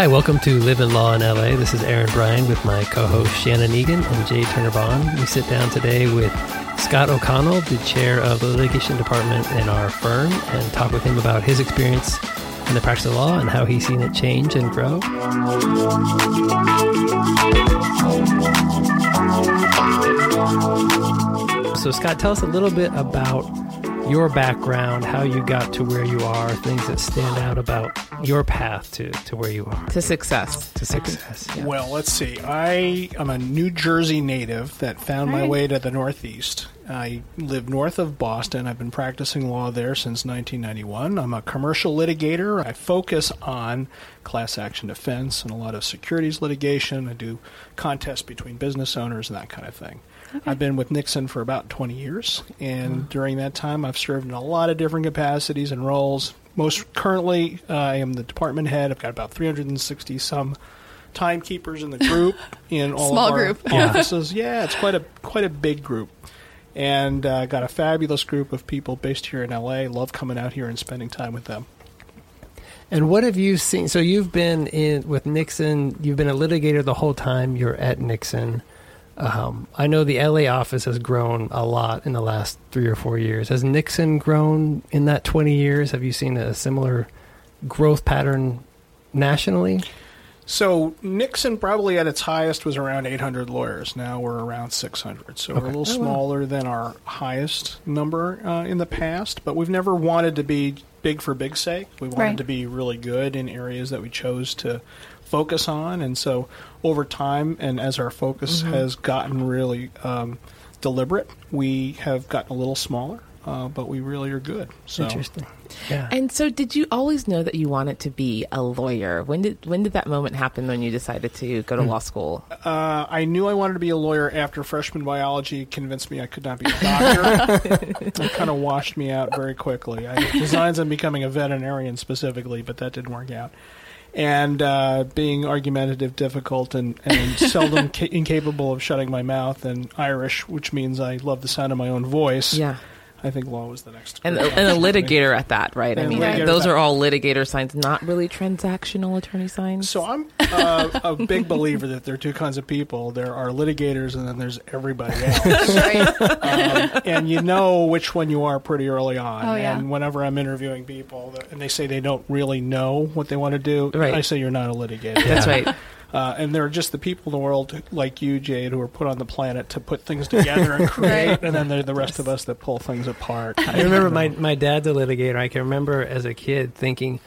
Hi, welcome to Live in Law in LA. This is Aaron Bryan with my co host Shannon Egan and Jay Turner Bond. We sit down today with Scott O'Connell, the chair of the litigation department in our firm, and talk with him about his experience in the practice of law and how he's seen it change and grow. So, Scott, tell us a little bit about your background, how you got to where you are, things that stand out about your path to, to where you are. To success. To success. Yeah. Well, let's see. I am a New Jersey native that found my way to the Northeast. I live north of Boston. I've been practicing law there since 1991. I'm a commercial litigator. I focus on class action defense and a lot of securities litigation. I do contests between business owners and that kind of thing. Okay. I've been with Nixon for about 20 years, and mm-hmm. during that time, I've served in a lot of different capacities and roles. Most currently, uh, I am the department head. I've got about 360 some timekeepers in the group in all Small of our group. offices. Yeah. yeah, it's quite a quite a big group, and uh, got a fabulous group of people based here in LA. Love coming out here and spending time with them. And what have you seen? So you've been in with Nixon. You've been a litigator the whole time you're at Nixon. Um, I know the LA office has grown a lot in the last three or four years. Has Nixon grown in that 20 years? Have you seen a similar growth pattern nationally? So Nixon probably at its highest was around 800 lawyers. Now we're around 600. So okay. we're a little oh, smaller than our highest number uh, in the past, but we've never wanted to be big for big sake. We wanted right. to be really good in areas that we chose to focus on. And so over time, and as our focus mm-hmm. has gotten really um, deliberate, we have gotten a little smaller. Uh, but we really are good. So. Interesting. Yeah. And so, did you always know that you wanted to be a lawyer? When did when did that moment happen when you decided to go to mm. law school? Uh, I knew I wanted to be a lawyer after freshman biology convinced me I could not be a doctor. it kind of washed me out very quickly. I had designs on becoming a veterinarian specifically, but that didn't work out and uh, being argumentative, difficult, and, and seldom ca- incapable of shutting my mouth, and Irish, which means I love the sound of my own voice. Yeah. I think law was the next. And, and a litigator at that, right? And I mean, right. those are all litigator signs, not really transactional attorney signs. So I'm uh, a big believer that there are two kinds of people. There are litigators, and then there's everybody else. right. um, and you know which one you are pretty early on. Oh, yeah. And whenever I'm interviewing people, and they say they don't really know what they want to do, right. I say you're not a litigator. That's right. Uh, and there are just the people in the world like you, Jade, who are put on the planet to put things together and create, right. and then there are the rest of us that pull things apart. I remember my, my dad's a litigator. I can remember as a kid thinking,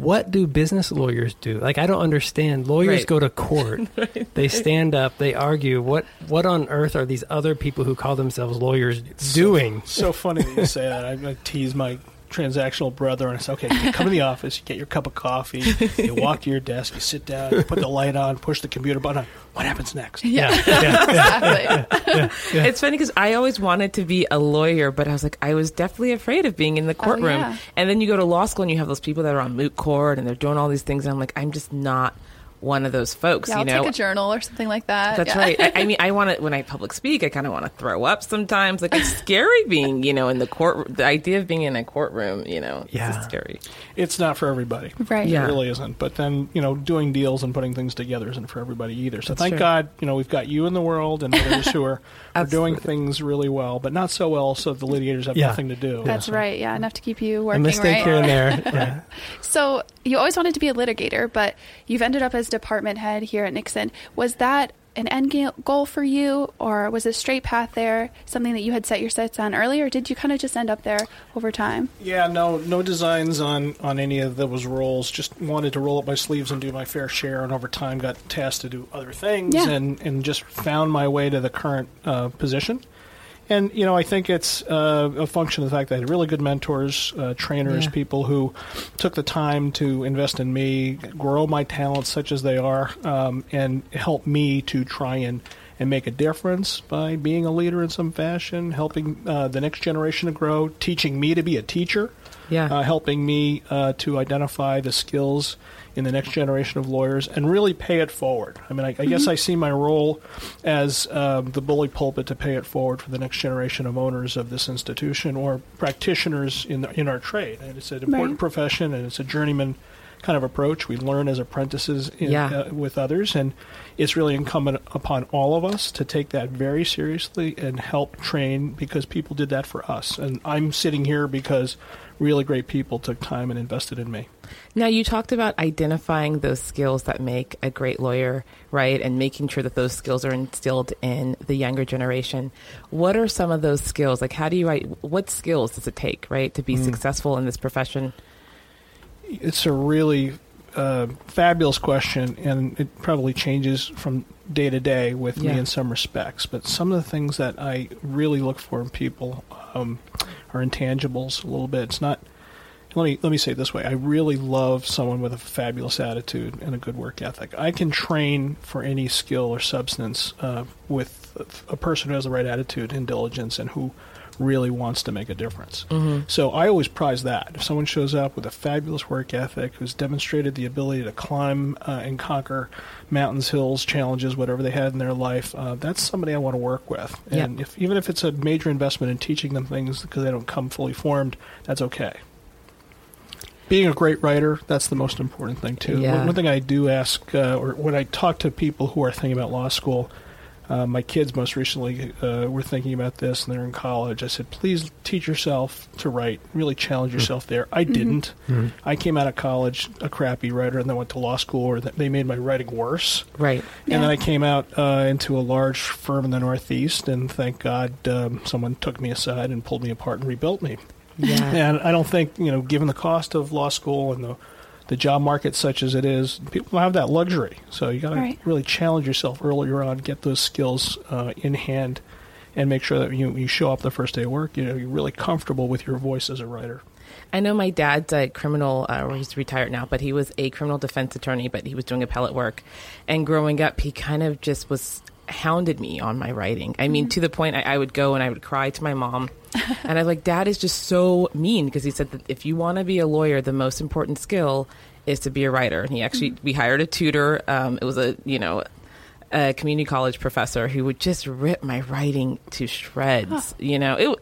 what do business lawyers do? Like I don't understand. Lawyers right. go to court. right. They stand up, they argue. What what on earth are these other people who call themselves lawyers doing? So, so funny that you say that. I, I tease my transactional brother and I say, okay, you come to the office, you get your cup of coffee, you walk to your desk, you sit down, you put the light on, push the computer button on. What happens next? Yeah, yeah. exactly. It's funny because I always wanted to be a lawyer, but I was like, I was definitely afraid of being in the oh, courtroom. Oh, and then you go to law school and you have those people that are on moot court and they're doing all these things, and I'm like, I'm just not one of those folks. Yeah, you I'll know, take a journal or something like that. That's yeah. right. I, I, mean, I want to when I public speak, I kind of want to throw up sometimes. Like it's scary being, you know, in the court. The idea of being in a courtroom, you know, yeah, it's scary. It's not for everybody, right? Yeah. It really isn't. But then, you know, doing deals and putting things together isn't for everybody either. So That's thank true. God, you know, we've got you in the world and others who are, are doing things really well, but not so well, so the litigators have yeah. nothing to do. That's so. right. Yeah, enough to keep you working. A mistake right? here and there. Yeah. so you always wanted to be a litigator, but you've ended up as department head here at Nixon. Was that an end goal for you, or was a straight path there something that you had set your sights on earlier, or did you kind of just end up there over time? Yeah, no, no designs on on any of those roles. Just wanted to roll up my sleeves and do my fair share, and over time got tasked to do other things, yeah. and and just found my way to the current uh, position. And you know, I think it's uh, a function of the fact that I had really good mentors, uh, trainers, yeah. people who took the time to invest in me, grow my talents such as they are, um, and help me to try and and make a difference by being a leader in some fashion, helping uh, the next generation to grow, teaching me to be a teacher, yeah. Uh, helping me uh, to identify the skills in the next generation of lawyers and really pay it forward. I mean, I, I mm-hmm. guess I see my role as um, the bully pulpit to pay it forward for the next generation of owners of this institution or practitioners in the, in our trade. And it's an important right. profession and it's a journeyman kind of approach. We learn as apprentices in, Yeah. uh, with others, and it's really incumbent upon all of us to take that very seriously and help train because people did that for us. And I'm sitting here because really great people took time and invested in me. Now, you talked about identifying those skills that make a great lawyer, right? And making sure that those skills are instilled in the younger generation. What are some of those skills? Like, how do you write? What skills does it take, right, to be successful in this profession? It's a really uh, fabulous question, and it probably changes from day to day with Yeah. me in some respects. But some of the things that I really look for in people um, are intangibles a little bit. It's not. Let me let me say it this way. I really love someone with a fabulous attitude and a good work ethic. I can train for any skill or substance uh, with a person who has the right attitude and diligence and who really wants to make a difference. So I always prize that. If someone shows up with a fabulous work ethic, who's demonstrated the ability to climb uh, and conquer mountains, hills, challenges, whatever they had in their life, uh, that's somebody I want to work with. And if, even if it's a major investment in teaching them things because they don't come fully formed, that's okay. Being a great writer, that's the most important thing too. Yeah. One, one thing I do ask, uh, or when I talk to people who are thinking about law school, uh, my kids most recently uh, were thinking about this and they're in college. I said, please teach yourself to write, really challenge yourself there. I didn't. I came out of college a crappy writer and then went to law school where they made my writing worse. Right. And then I came out uh, into a large firm in the Northeast, and thank God um, someone took me aside and pulled me apart and rebuilt me. Yeah. And I don't think, you know, given the cost of law school and the the job market such as it is, people don't have that luxury. So you got to Right. really challenge yourself earlier on, get those skills uh, in hand, and make sure that you you show up the first day of work. You know, you're really comfortable with your voice as a writer. I know my dad's a criminal, uh, he's retired now, but he was a criminal defense attorney, but he was doing appellate work. And growing up, he kind of just was hounded me on my writing. I mean, to the point I, I would go and I would cry to my mom. and I was like, Dad is just so mean because he said that if you want to be a lawyer, the most important skill is to be a writer. And he actually, we hired a tutor. Um, it was a, you know, a community college professor who would just rip my writing to shreds. You know, it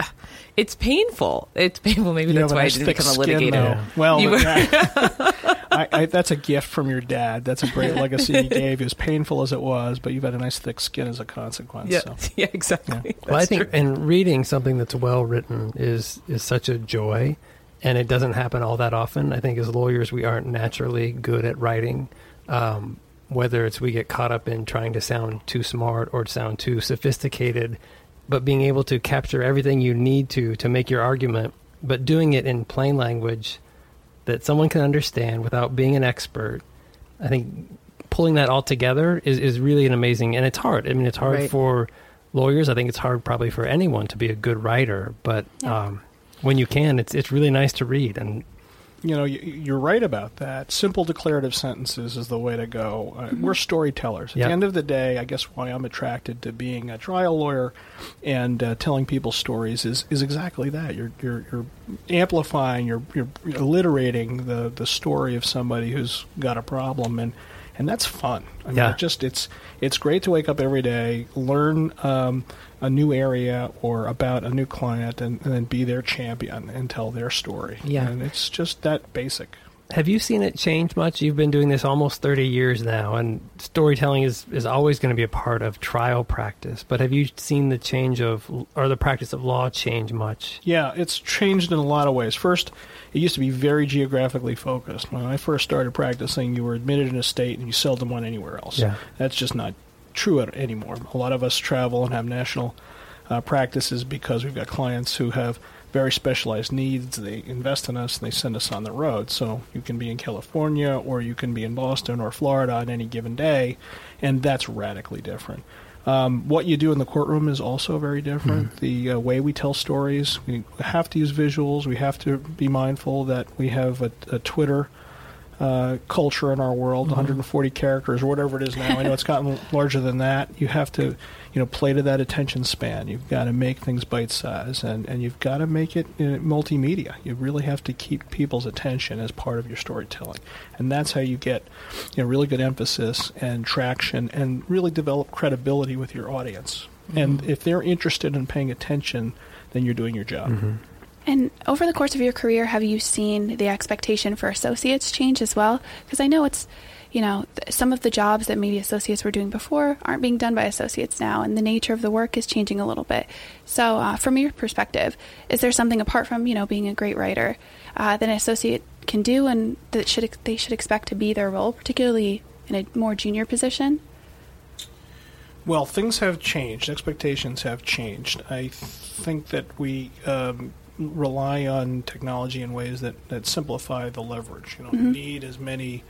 it's painful. It's painful. Maybe You that's why I didn't become a litigator. though. Well, You were- I, I, that's a gift from your dad. That's a great legacy he gave. You, as painful as it was, but you've had a nice thick skin as a consequence. Yeah, So. yeah, exactly. Well, I think, true. and reading something that's well written is is such a joy, and it doesn't happen all that often. I think as lawyers, we aren't naturally good at writing. Um, whether it's we get caught up in trying to sound too smart or sound too sophisticated, but being able to capture everything you need to to make your argument, but doing it in plain language that someone can understand without being an expert. I think pulling that all together is, is really an amazing, and it's hard. I mean, it's hard Right. for lawyers. I think it's hard probably for anyone to be a good writer, but Yeah. um, when you can, it's it's really nice to read. And you know, you- you're right about that. Simple declarative sentences is the way to go. Uh, We're storytellers. At Yeah. the end of the day, I guess why I'm attracted to being a trial lawyer and uh, telling people stories is, is exactly that. You're you're, you're amplifying, you're, you're alliterating the, the story of somebody who's got a problem, and and that's fun. I mean, Yeah. it just it's it's great to wake up every day, learn um, a new area or about a new client, and, and then be their champion and tell their story. Yeah. and it's just that basic. Have you seen it change much? You've been doing this almost thirty years now, and storytelling is is always going to be a part of trial practice. But have you seen the change of or the practice of law change much? Yeah, it's changed in a lot of ways. First, it used to be very geographically focused. When I first started practicing, you were admitted in a state and you seldom went anywhere else. Yeah. That's just not true anymore. A lot of us travel and have national uh, practices because we've got clients who have very specialized needs. They invest in us and they send us on the road. So you can be in California or you can be in Boston or Florida on any given day, and that's radically different. Um, what you do in the courtroom is also very different. The uh, way we tell stories, we have to use visuals. We have to be mindful that we have a, a Twitter uh, culture in our world, 140 characters or whatever it is now. I know it's gotten larger than that. You have to, you know, play to that attention span. You've got to make things bite size, and and you've got to make it uh, multimedia. You really have to keep people's attention as part of your storytelling, and that's how you get, you know, really good emphasis and traction, and really develop credibility with your audience. And if they're interested in paying attention, then you're doing your job. And over the course of your career, have you seen the expectation for associates change as well? Because I know it's, you know, some of the jobs that maybe associates were doing before aren't being done by associates now, and the nature of the work is changing a little bit. So, uh, from your perspective, is there something apart from you know being a great writer uh, that an associate can do, and that should they should expect to be their role, particularly in a more junior position? Well, things have changed. Expectations have changed. I think that we um, rely on technology in ways that, that simplify the leverage. You know, mm-hmm. need as many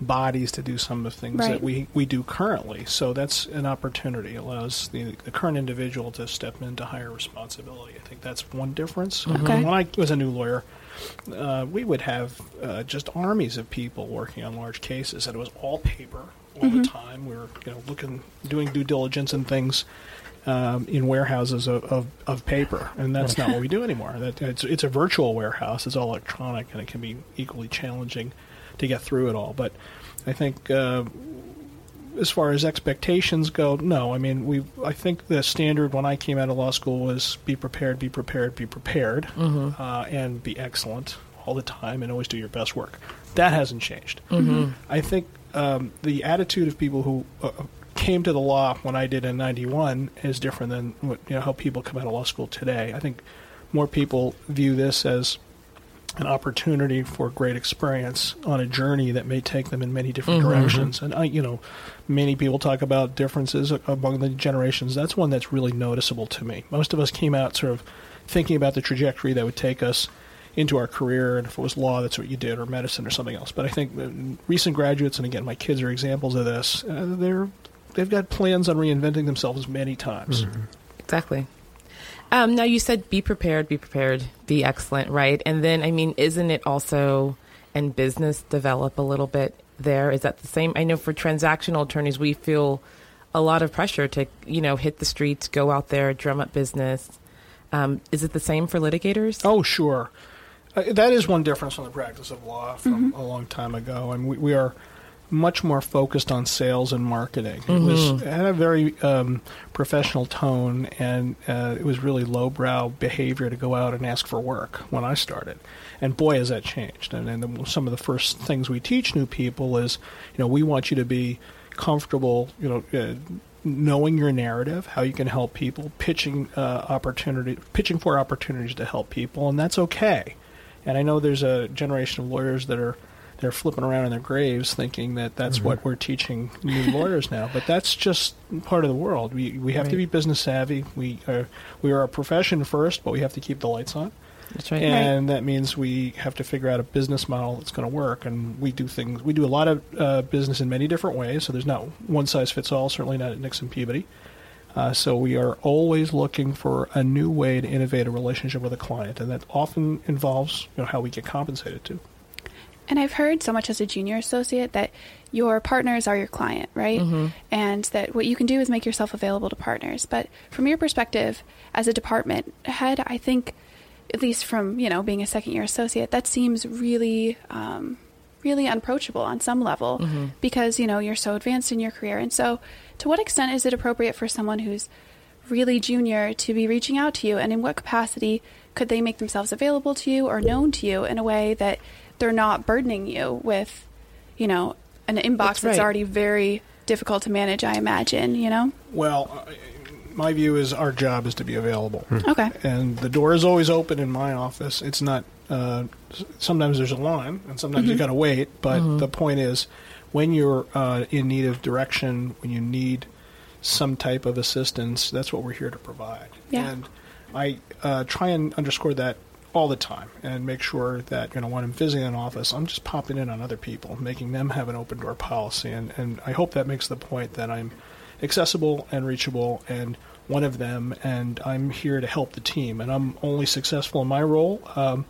bodies to do some of the things right. that we, we do currently. So that's an opportunity. It allows the, the current individual to step into higher responsibility. I think that's one difference. Mm-hmm. Okay. When I was a new lawyer, uh, we would have uh, just armies of people working on large cases, and it was all paper all mm-hmm. the time. We were you know looking, doing due diligence and things um, in warehouses of, of, of, paper, and that's not what we do anymore. That it's it's a virtual warehouse. It's all electronic, and it can be equally challenging to get through it all. But I think. Uh, as far as expectations go, no. I mean, we. I think the standard when I came out of law school was be prepared, be prepared, be prepared, mm-hmm. uh, and be excellent all the time, and always do your best work. That hasn't changed. Mm-hmm. I think um, the attitude of people who uh, came to the law when I did in '91 is different than what, you know how people come out of law school today. I think more people view this as an opportunity for great experience on a journey that may take them in many different mm-hmm. directions. And I, you know, many people talk about differences among the generations. That's one that's really noticeable to me. Most of us came out sort of thinking about the trajectory that would take us into our career, and if it was law, that's what you did, or medicine, or something else. But I think recent graduates, and again, my kids are examples of this. Uh, they're they've got plans on reinventing themselves many times. Mm-hmm. Exactly. Um, now you said be prepared, be prepared, be excellent, right? And then I mean, isn't it also and business develop a little bit there? Is that the same? I know for transactional attorneys, we feel a lot of pressure to you know hit the streets, go out there, drum up business. Um, is it the same for litigators? Oh, sure. Uh, that is one difference from the practice of law from mm-hmm. a long time ago, and we, we, are much more focused on sales and marketing. Mm-hmm. It was it had a very um, professional tone, and uh, it was really lowbrow behavior to go out and ask for work when I started. And boy, has that changed! And, and some of the first things we teach new people is, you know, we want you to be comfortable, you know. Uh, knowing your narrative, how you can help people, pitching uh, opportunity, pitching for opportunities to help people, and that's okay. And I know there's a generation of lawyers that are they're flipping around in their graves thinking that that's mm-hmm. what we're teaching new lawyers now. But that's just part of the world. We we have right. to be business savvy. We are we are a profession first, but we have to keep the lights on. That's right. And right. that means we have to figure out a business model that's going to work. And we do things. We do a lot of uh, business in many different ways. So there's not one size fits all. Certainly not at Nixon Peabody. Uh, so we are always looking for a new way to innovate a relationship with a client, and that often involves you know, how we get compensated too. And I've heard so much as a junior associate that your partners are your client, right? Mm-hmm. And that what you can do is make yourself available to partners. But from your perspective as a department head, I think, at least from you know being a second year associate, that seems really um, really unapproachable on some level mm-hmm. because you know you're so advanced in your career and so to what extent is it appropriate for someone who's really junior to be reaching out to you and in what capacity could they make themselves available to you or known to you in a way that they're not burdening you with you know an inbox that's, that's already very difficult to manage i imagine you know well my view is our job is to be available okay and the door is always open in my office it's not uh, sometimes there's a line, and sometimes mm-hmm. you got to wait. But mm-hmm. the point is, when you're uh, in need of direction, when you need some type of assistance, that's what we're here to provide. Yeah. And I uh, try and underscore that all the time and make sure that you know when I'm visiting an office, I'm just popping in on other people, making them have an open door policy, and and I hope that makes the point that I'm accessible and reachable and one of them, and I'm here to help the team, and I'm only successful in my role. Um,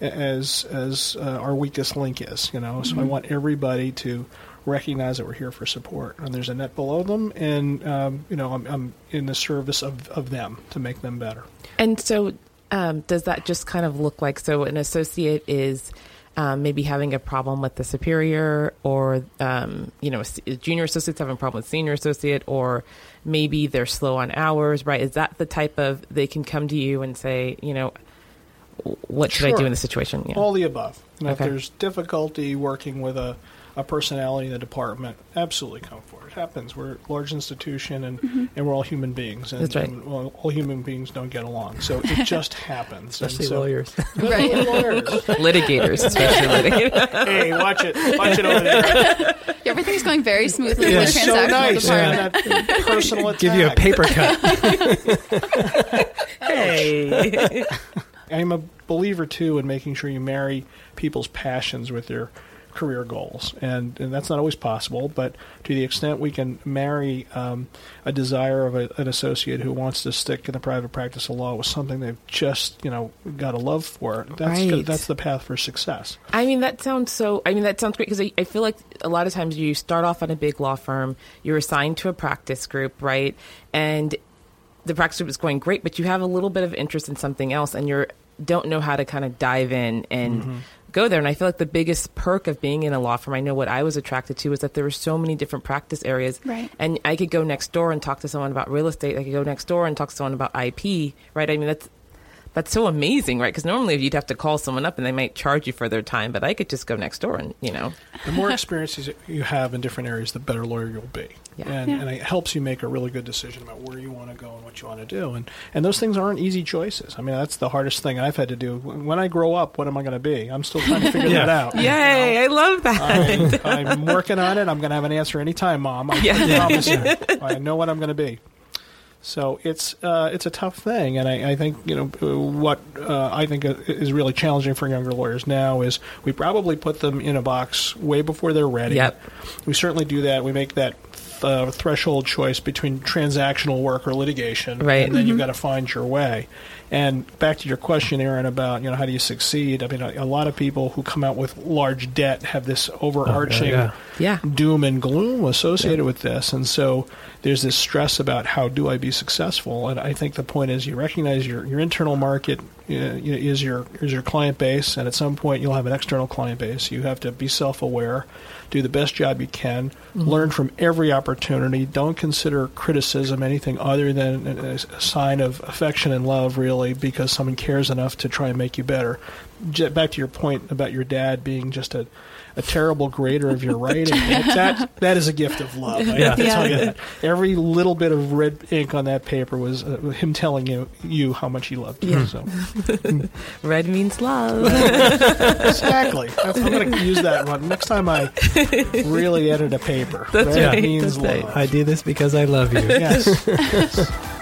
as as uh, our weakest link is. You know, so mm-hmm. I want everybody to recognize that we're here for support, and there's a net below them, and um, you know, I'm, I'm, in the service of of them to make them better. And so, um, does that just kind of look like so? An associate is. Um, maybe having a problem with the superior, or um, you know, junior associates having a problem with senior associate, or maybe they're slow on hours, right? Is that the type of they can come to you and say, you know, what should Sure. I do in this situation? Yeah. All the above. And Okay. If there's difficulty working with a, a personality in the department, absolutely come forward. It happens. We're a large institution and, mm-hmm. and we're all human beings. And, That's right. and, well, all human beings don't get along. So it just happens. Especially so- lawyers. Right. Lawyers. litigators, especially litigators. hey, watch it. Watch it over there. Everything's going very smoothly Yeah. in the so transactional nice. department. man. That personal attack. Give you a paper cut. hey. I'm a believer too in making sure you marry people's passions with their career goals, and and that's not always possible. But to the extent we can marry um, a desire of a, an associate who wants to stick in the private practice of law with something they've just you know got a love for, that's Right. that's the path for success. I mean, that sounds so. I mean, that sounds great because I, I feel like a lot of times you start off at a big law firm, you're assigned to a practice group, right? And the practice group is going great, but you have a little bit of interest in something else, and you don't know how to kind of dive in and mm-hmm. go there. And I feel like the biggest perk of being in a law firm, I know what I was attracted to, was that there were so many different practice areas, Right. and I could go next door and talk to someone about real estate. I could go next door and talk to someone about IP, right? I mean, that's that's so amazing, right? Because normally you'd have to call someone up and they might charge you for their time, but I could just go next door and you know, The more experiences you have in different areas, the better lawyer you'll be. Yeah. And, Yeah. and it helps you make a really good decision about where you want to go and what you want to do. And, and those things aren't easy choices. I mean, that's the hardest thing I've had to do. When I grow up, what am I going to be? I'm still trying to figure Yeah. that out. you yay! know? I love that. I'm, I'm working on it. I'm going to have an answer anytime, Mom. I Yeah. promise you. I know what I'm going to be. So it's uh, it's a tough thing, and I, I think you know uh, what uh, I think is really challenging for younger lawyers now is we probably put them in a box way before they're ready. Yep. We certainly do that. We make that uh, threshold choice between transactional work or litigation, Right. And then you've got to find your way. And back to your question, Aaron, about you know how do you succeed? I mean, a, a lot of people who come out with large debt have this overarching yeah. Yeah. doom and gloom associated with this, and so there's this stress about how do I be successful. And I think the point is you recognize your your internal market uh, you know, is your is your client base, and at some point you'll have an external client base. You have to be self aware, do the best job you can, mm-hmm. learn from every opportunity. Don't consider criticism anything other than a, a sign of affection and love, really, because someone cares enough to try and make you better. J- back to your point about your dad being just a a terrible grader of your writing. that that is a gift of love. I have to Yeah. tell you that. Every little bit of red ink on that paper was uh, him telling you you how much he loved you. Yeah. So Red means love. exactly, That's- I'm going to use that one next time I really edit a paper. That's Red right, means that's right. love. I do this because I love you. Yes.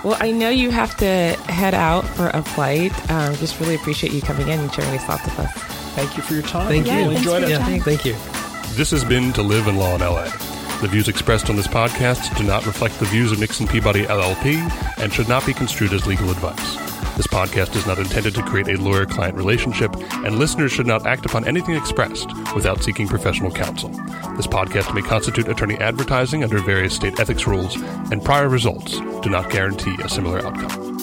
Well, I know you have to head out for a flight. Um, just really appreciate you coming in and sharing these thoughts with us. Thank you for your time. Thank I you. really enjoyed it. Yeah, thank you. This has been To Live in Law in LA. The views expressed on this podcast do not reflect the views of Nixon Peabody LLP and should not be construed as legal advice. This podcast is not intended to create a lawyer client relationship, and listeners should not act upon anything expressed without seeking professional counsel. This podcast may constitute attorney advertising under various state ethics rules, and prior results do not guarantee a similar outcome.